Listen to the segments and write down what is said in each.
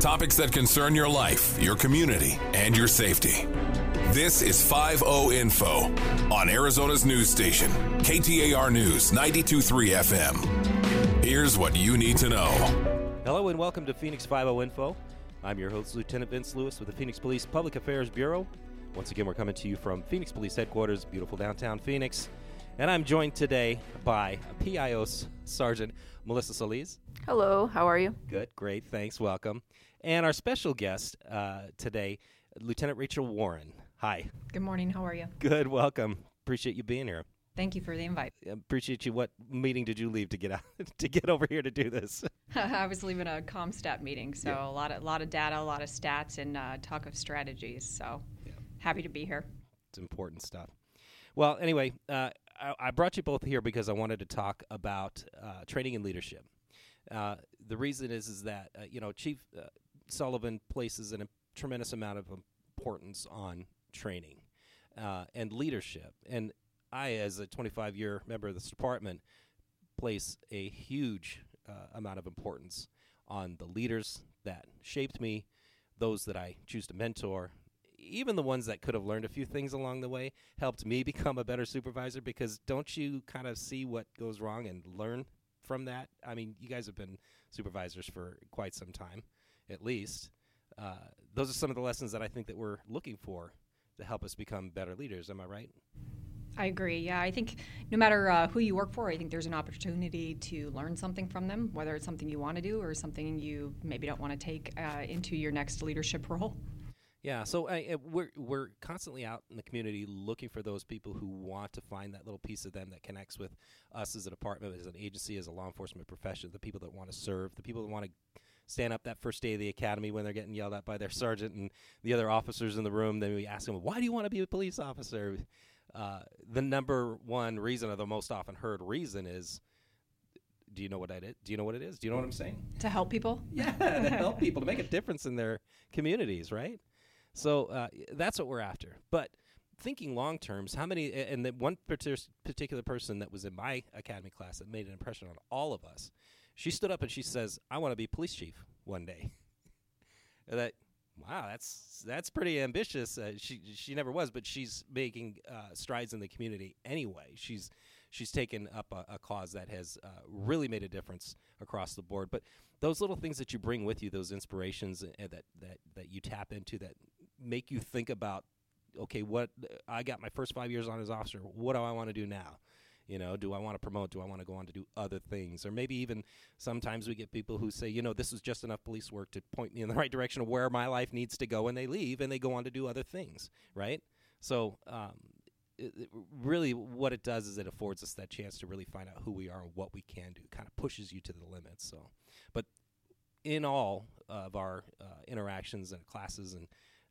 Topics that concern your life, your community, and your safety. This is 5 Info on Arizona's news station, KTAR News 923 FM. Here's what you need to know. Hello and welcome to Phoenix 5 Info. I'm your host, Lieutenant Vince Lewis with the Phoenix Police Public Affairs Bureau. Once again, we're coming to you from Phoenix Police Headquarters, beautiful downtown Phoenix. And I'm joined today by PIO Sergeant Melissa Soliz. Hello, how are you? Good, great, thanks, welcome. And our special guest uh, today, Lieutenant Rachel Warren. Hi. Good morning, how are you? Good, welcome. Appreciate you being here. Thank you for the invite. Appreciate you. What meeting did you leave to get out to get over here to do this? I was leaving a CompStat meeting, so Yeah. a lot of lot of data, a lot of stats, and uh, talk of strategies. So happy to be here. It's important stuff. Well, anyway, uh, I, brought you both here because I wanted to talk about uh, training and leadership. Uh, the reason is is that uh, you know Chief uh, Sullivan places an, a tremendous amount of importance on training uh, and leadership, and I, as a 25 year member of this department, place a huge uh, amount of importance on the leaders that shaped me, those that I choose to mentor, even the ones that could have learned a few things along the way, helped me become a better supervisor because don't you kind of see what goes wrong and learn from that? I mean, you guys have been supervisors for quite some time, at least. Uh, those are some of the lessons that I think that we're looking for to help us become better leaders. Am I right? I agree. Yeah, I think no matter uh, who you work for, I think there's an opportunity to learn something from them, whether it's something you want to do or something you maybe don't want to take uh, into your next leadership role. Yeah, so uh, we're we're constantly out in the community looking for those people who want to find that little piece of them that connects with us as a department, as an agency, as a law enforcement profession. The people that want to serve, the people that want to stand up that first day of the academy when they're getting yelled at by their sergeant and the other officers in the room. Then we ask them, "Why do you want to be a police officer?" Uh, the number one reason, or the most often heard reason, is, "Do you know what that is? Do you know what it is? Do you know what I'm saying?" To help people? Yeah, to help people to make a difference in their communities, right? So uh, that's what we're after. But thinking long terms, how many? And the one particular person that was in my academy class that made an impression on all of us, she stood up and she says, "I want to be police chief one day." That wow, that's that's pretty ambitious. Uh, she she never was, but she's making uh, strides in the community anyway. She's she's taken up a, a cause that has uh, really made a difference across the board. But those little things that you bring with you, those inspirations uh, that that that you tap into, that make you think about, okay, what I got my first five years on as officer. What do I want to do now? You know, do I want to promote? Do I want to go on to do other things? Or maybe even sometimes we get people who say, you know, this is just enough police work to point me in the right direction of where my life needs to go, and they leave and they go on to do other things, right? So, um, it, it- really, what it does is it affords us that chance to really find out who we are and what we can do. Kind of pushes you to the limits. So, but in all of our uh, interactions and classes and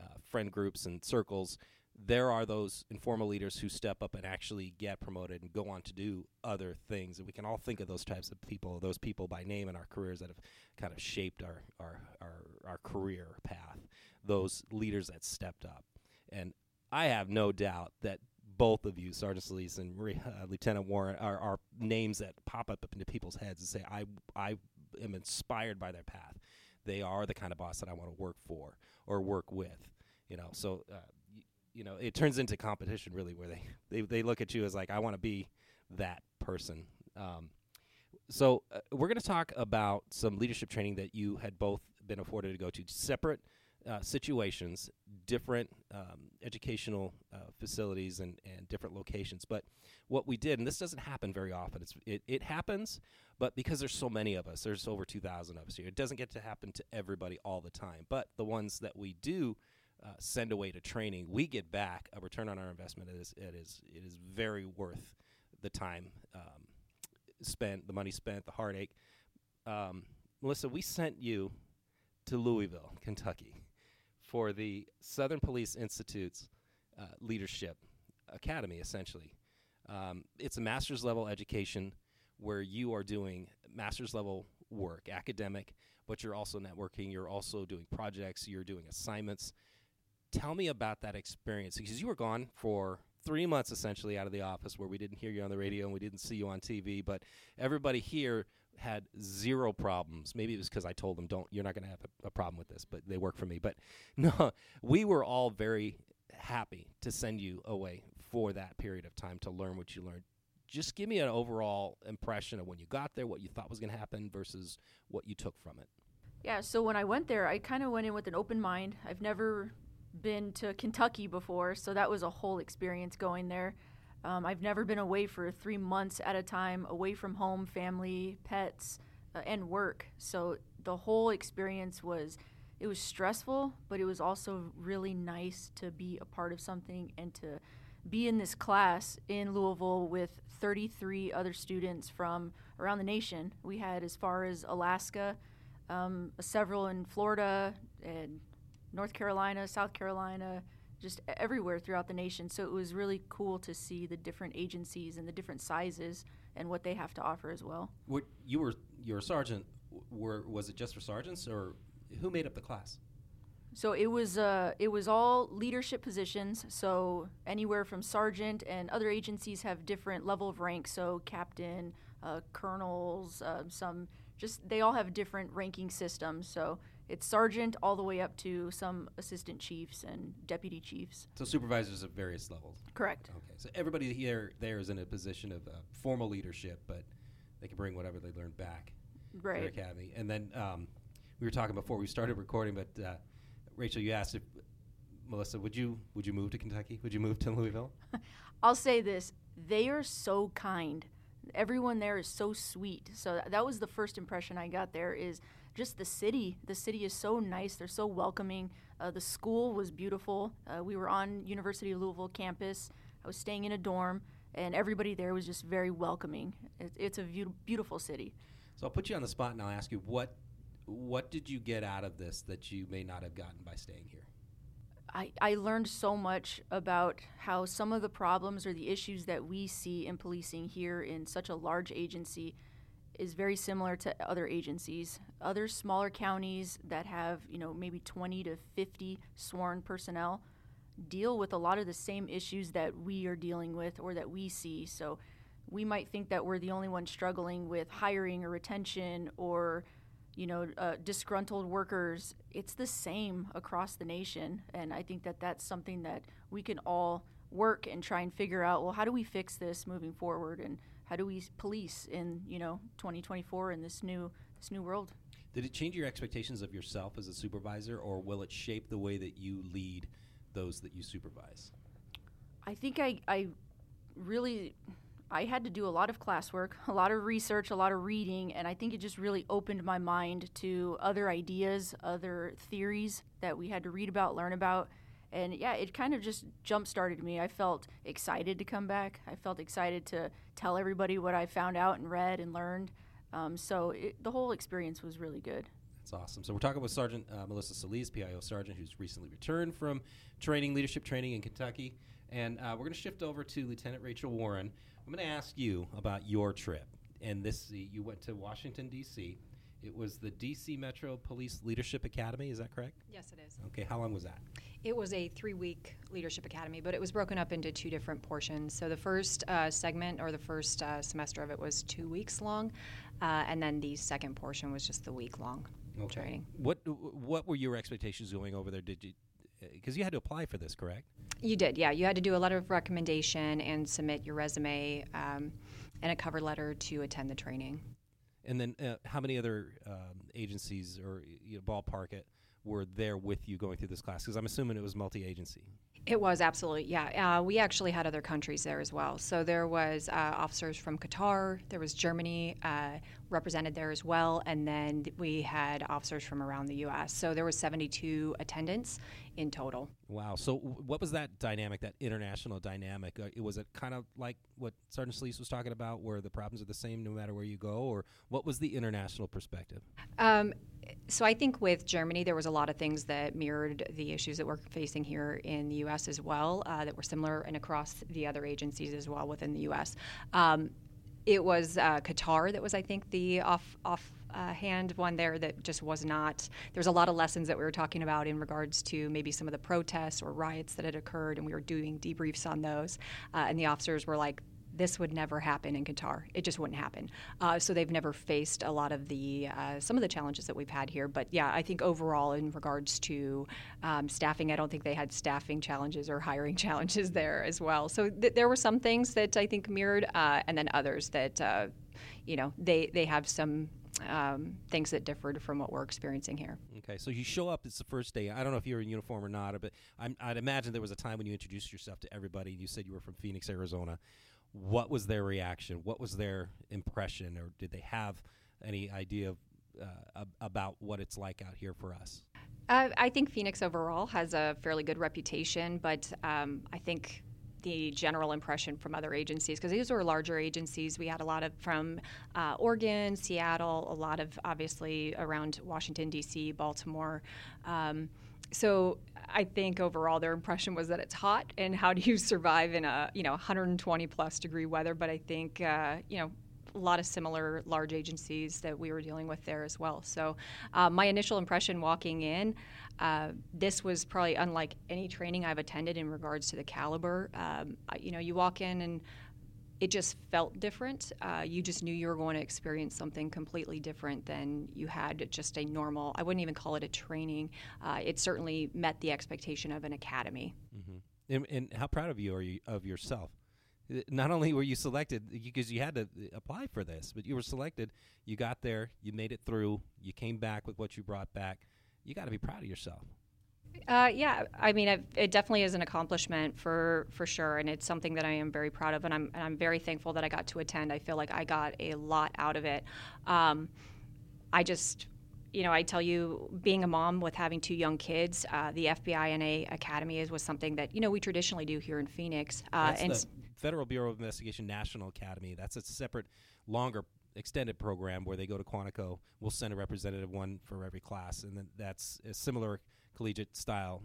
uh, friend groups and circles, there are those informal leaders who step up and actually get promoted and go on to do other things. And we can all think of those types of people, those people by name in our careers that have kind of shaped our, our, our, our career path, those leaders that stepped up. And I have no doubt that both of you, Sergeant Soliz and uh, Lieutenant Warren, are, are names that pop up into people's heads and say, I, I am inspired by their path. They are the kind of boss that I want to work for or work with. You know, so uh, you know, it turns into competition really, where they they, they look at you as like, I want to be that person. Um, so uh, we're going to talk about some leadership training that you had both been afforded to go to separate uh, situations, different um, educational uh, facilities, and, and different locations. But what we did, and this doesn't happen very often, it's, it, it happens, but because there's so many of us, there's over 2,000 of us here, it doesn't get to happen to everybody all the time. But the ones that we do uh, send away to training, we get back a return on our investment. It is, it is, it is very worth the time um, spent, the money spent, the heartache. Um, Melissa, we sent you to Louisville, Kentucky, for the Southern Police Institute's uh, Leadership Academy, essentially. Um, it's a master's level education where you are doing master's level work, academic, but you're also networking, you're also doing projects, you're doing assignments. Tell me about that experience because you were gone for three months essentially out of the office where we didn't hear you on the radio and we didn't see you on TV, but everybody here had zero problems. Maybe it was because I told them, "Don't, you're not going to have a, a, problem with this," but they work for me. But no, we were all very happy to send you away for that period of time to learn what you learned. Just give me an overall impression of when you got there, what you thought was going to happen versus what you took from it. Yeah, so when I went there, I kind of went in with an open mind. I've never been to Kentucky before, so that was a whole experience going there. Um, I've never been away for three months at a time, away from home, family, pets, uh, and work. So the whole experience was it was stressful, but it was also really nice to be a part of something and to be in this class in Louisville with 33 other students from around the nation. We had as far as Alaska, um, several in Florida and North Carolina, South Carolina, just everywhere throughout the nation. So it was really cool to see the different agencies and the different sizes and what they have to offer as well. What you were you're a sergeant. Were was it just for sergeants or who made up the class? So it was uh, it was all leadership positions. So anywhere from sergeant and other agencies have different level of rank. So captain, uh, colonels, uh, some just they all have different ranking systems. So it's sergeant all the way up to some assistant chiefs and deputy chiefs. So supervisors at various levels. Correct. Okay, so everybody here there is in a position of uh, formal leadership, but they can bring whatever they learned back right. to their academy. And then um, we were talking before we started recording, but uh, Rachel, you asked if Melissa, would you would you move to Kentucky? Would you move to Louisville? I'll say this: they are so kind. Everyone there is so sweet. So that was the first impression I got there. Is just the city. The city is so nice. They're so welcoming. Uh, the school was beautiful. Uh, we were on University of Louisville campus. I was staying in a dorm, and everybody there was just very welcoming. It, it's a be- beautiful city. So I'll put you on the spot and I'll ask you what what did you get out of this that you may not have gotten by staying here? I, I learned so much about how some of the problems or the issues that we see in policing here in such a large agency is very similar to other agencies. Other smaller counties that have, you know, maybe 20 to 50 sworn personnel deal with a lot of the same issues that we are dealing with or that we see. So we might think that we're the only ones struggling with hiring or retention or you know uh, disgruntled workers it's the same across the nation and i think that that's something that we can all work and try and figure out well how do we fix this moving forward and how do we police in you know 2024 in this new this new world did it change your expectations of yourself as a supervisor or will it shape the way that you lead those that you supervise i think i i really I had to do a lot of classwork, a lot of research, a lot of reading, and I think it just really opened my mind to other ideas, other theories that we had to read about, learn about. And yeah, it kind of just jump started me. I felt excited to come back. I felt excited to tell everybody what I found out and read and learned. Um, so it, the whole experience was really good. That's awesome. So we're talking with Sergeant uh, Melissa Soliz, PIO Sergeant, who's recently returned from training, leadership training in Kentucky. And uh, we're going to shift over to Lieutenant Rachel Warren. I'm going to ask you about your trip. And this, you went to Washington, D.C. It was the DC Metro Police Leadership Academy, is that correct? Yes, it is. Okay, how long was that? It was a three week leadership academy, but it was broken up into two different portions. So the first uh, segment or the first uh, semester of it was two weeks long, uh, and then the second portion was just the week long okay. training. What What were your expectations going over there? Did you because you had to apply for this, correct? You did, yeah. You had to do a letter of recommendation and submit your resume um, and a cover letter to attend the training. And then, uh, how many other um, agencies or you know, ballpark it were there with you going through this class? Because I'm assuming it was multi-agency. It was absolutely, yeah. Uh, we actually had other countries there as well. So there was uh, officers from Qatar, there was Germany uh, represented there as well, and then we had officers from around the U.S. So there was 72 attendants in total. Wow. So what was that dynamic, that international dynamic? Uh, was it kind of like what Sergeant Soliz was talking about, where the problems are the same no matter where you go, or what was the international perspective? Um, so I think with Germany, there was a lot of things that mirrored the issues that we're facing here in the U.S. as well, uh, that were similar and across the other agencies as well within the U.S. Um, it was uh, Qatar that was, I think, the off off uh, hand one there that just was not. There's a lot of lessons that we were talking about in regards to maybe some of the protests or riots that had occurred, and we were doing debriefs on those. Uh, and the officers were like, this would never happen in Qatar. It just wouldn't happen. Uh, so they've never faced a lot of the uh, some of the challenges that we've had here. But yeah, I think overall, in regards to um, staffing, I don't think they had staffing challenges or hiring challenges there as well. So th- there were some things that I think mirrored, uh, and then others that uh, you know they they have some um, things that differed from what we're experiencing here. Okay, so you show up. It's the first day. I don't know if you're in uniform or not, but i would imagine there was a time when you introduced yourself to everybody. and You said you were from Phoenix, Arizona what was their reaction? What was their impression, or did they have any idea of, uh, about what it's like out here for us? Uh, I think Phoenix overall has a fairly good reputation, but um, I think the general impression from other agencies because these were larger agencies. We had a lot of from uh, Oregon, Seattle, a lot of obviously around Washington D.C., Baltimore. Um, so I think overall their impression was that it's hot and how do you survive in a you know 120 plus degree weather. But I think uh, you know a lot of similar large agencies that we were dealing with there as well. So uh, my initial impression walking in, uh, this was probably unlike any training I've attended in regards to the caliber. Um, you know, you walk in and it just felt different. Uh, you just knew you were going to experience something completely different than you had just a normal, I wouldn't even call it a training. Uh, it certainly met the expectation of an academy. Mm-hmm. And, and, how proud of you are you of yourself? Uh, not only were you selected because you had to uh, apply for this, but you were selected. You got there, you made it through, you came back with what you brought back. You got to be proud of yourself. Uh, yeah, I mean, it, it, definitely is an accomplishment for for sure, and it's something that I am very proud of, and I'm and I'm very thankful that I got to attend. I feel like I got a lot out of it. Um, I just, you know, I tell you, being a mom with having two young kids, uh, the FBINA Academy is was something that you know we traditionally do here in Phoenix. Uh, and the Federal Bureau of Investigation National Academy. That's a separate, longer extended program where they go to Quantico. We'll send a representative, one for every class, and then that's a similar collegiate style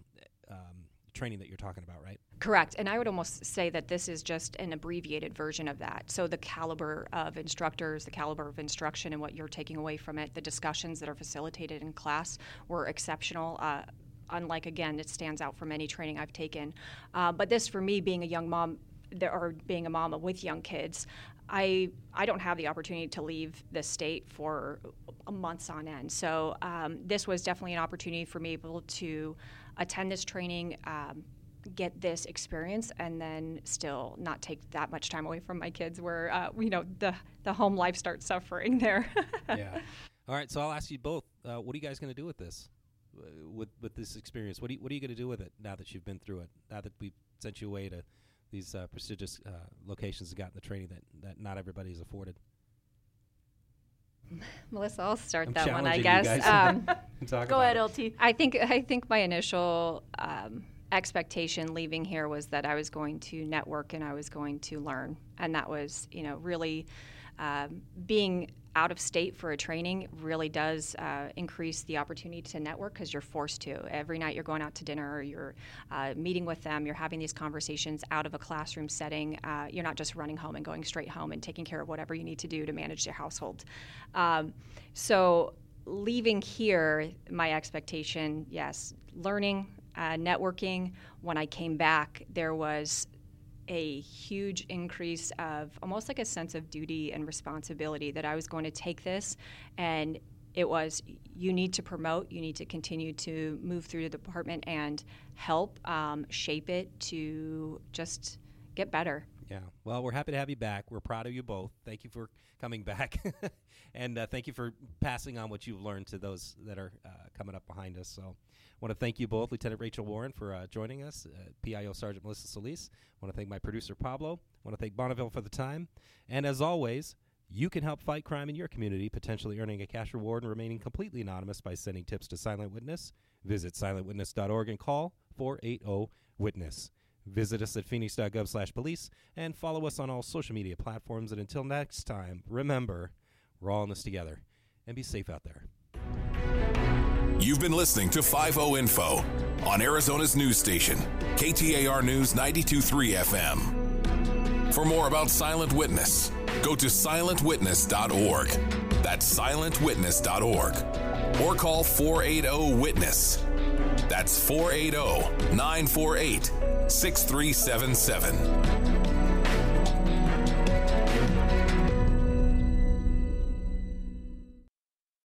um, training that you're talking about, right? Correct. And I would almost say that this is just an abbreviated version of that. So the caliber of instructors, the caliber of instruction, and what you're taking away from it, the discussions that are facilitated in class were exceptional. Uh, unlike again, it stands out from any training I've taken. Uh, but this, for me, being a young mom, or being a mama with young kids, I I don't have the opportunity to leave the state for months on end. So um, this was definitely an opportunity for me able to attend this training. Um, get this experience and then still not take that much time away from my kids where uh, you know the the home life starts suffering there yeah all right so i'll ask you both uh, what are you guys going to do with this with with this experience what, you, what are you going to do with it now that you've been through it now that we've sent you away to these uh, prestigious uh, locations and gotten the training that, that not everybody is afforded. Melissa, I'll start I'm that one. I guess. Um, go ahead, LT. I think I think my initial um, expectation leaving here was that I was going to network and I was going to learn, and that was you know really um, being out of state for a training really does uh, increase the opportunity to network because you're forced to. Every night you're going out to dinner, or you're uh, meeting with them, you're having these conversations out of a classroom setting. Uh, you're not just running home and going straight home and taking care of whatever you need to do to manage your household. Um, so, leaving here, my expectation, yes, learning, uh, networking. When I came back, there was a huge increase of almost like a sense of duty and responsibility that I was going to take this and it was you need to promote, you need to continue to move through the department and help um, shape it to just get better. Yeah. Well, we're happy to have you back. We're proud of you both. Thank you for coming back. and uh, thank you for passing on what you've learned to those that are uh, coming up behind us. So want to thank you both, Lieutenant Rachel Warren, for uh, joining us, uh, PIO Sergeant Melissa Soliz. want to thank my producer, Pablo. want to thank Bonneville for the time. And as always, you can help fight crime in your community, potentially earning a cash reward and remaining completely anonymous by sending tips to Silent Witness. Visit silentwitness.org and call 480 Witness. Visit us at phoenix.gov slash police and follow us on all social media platforms. And until next time, remember, we're all in this together. And be safe out there. You've been listening to 5 Info on Arizona's news station, KTAR News 923 FM. For more about Silent Witness, go to silentwitness.org. That's silentwitness.org. Or call 480 Witness. That's 480 948 6377.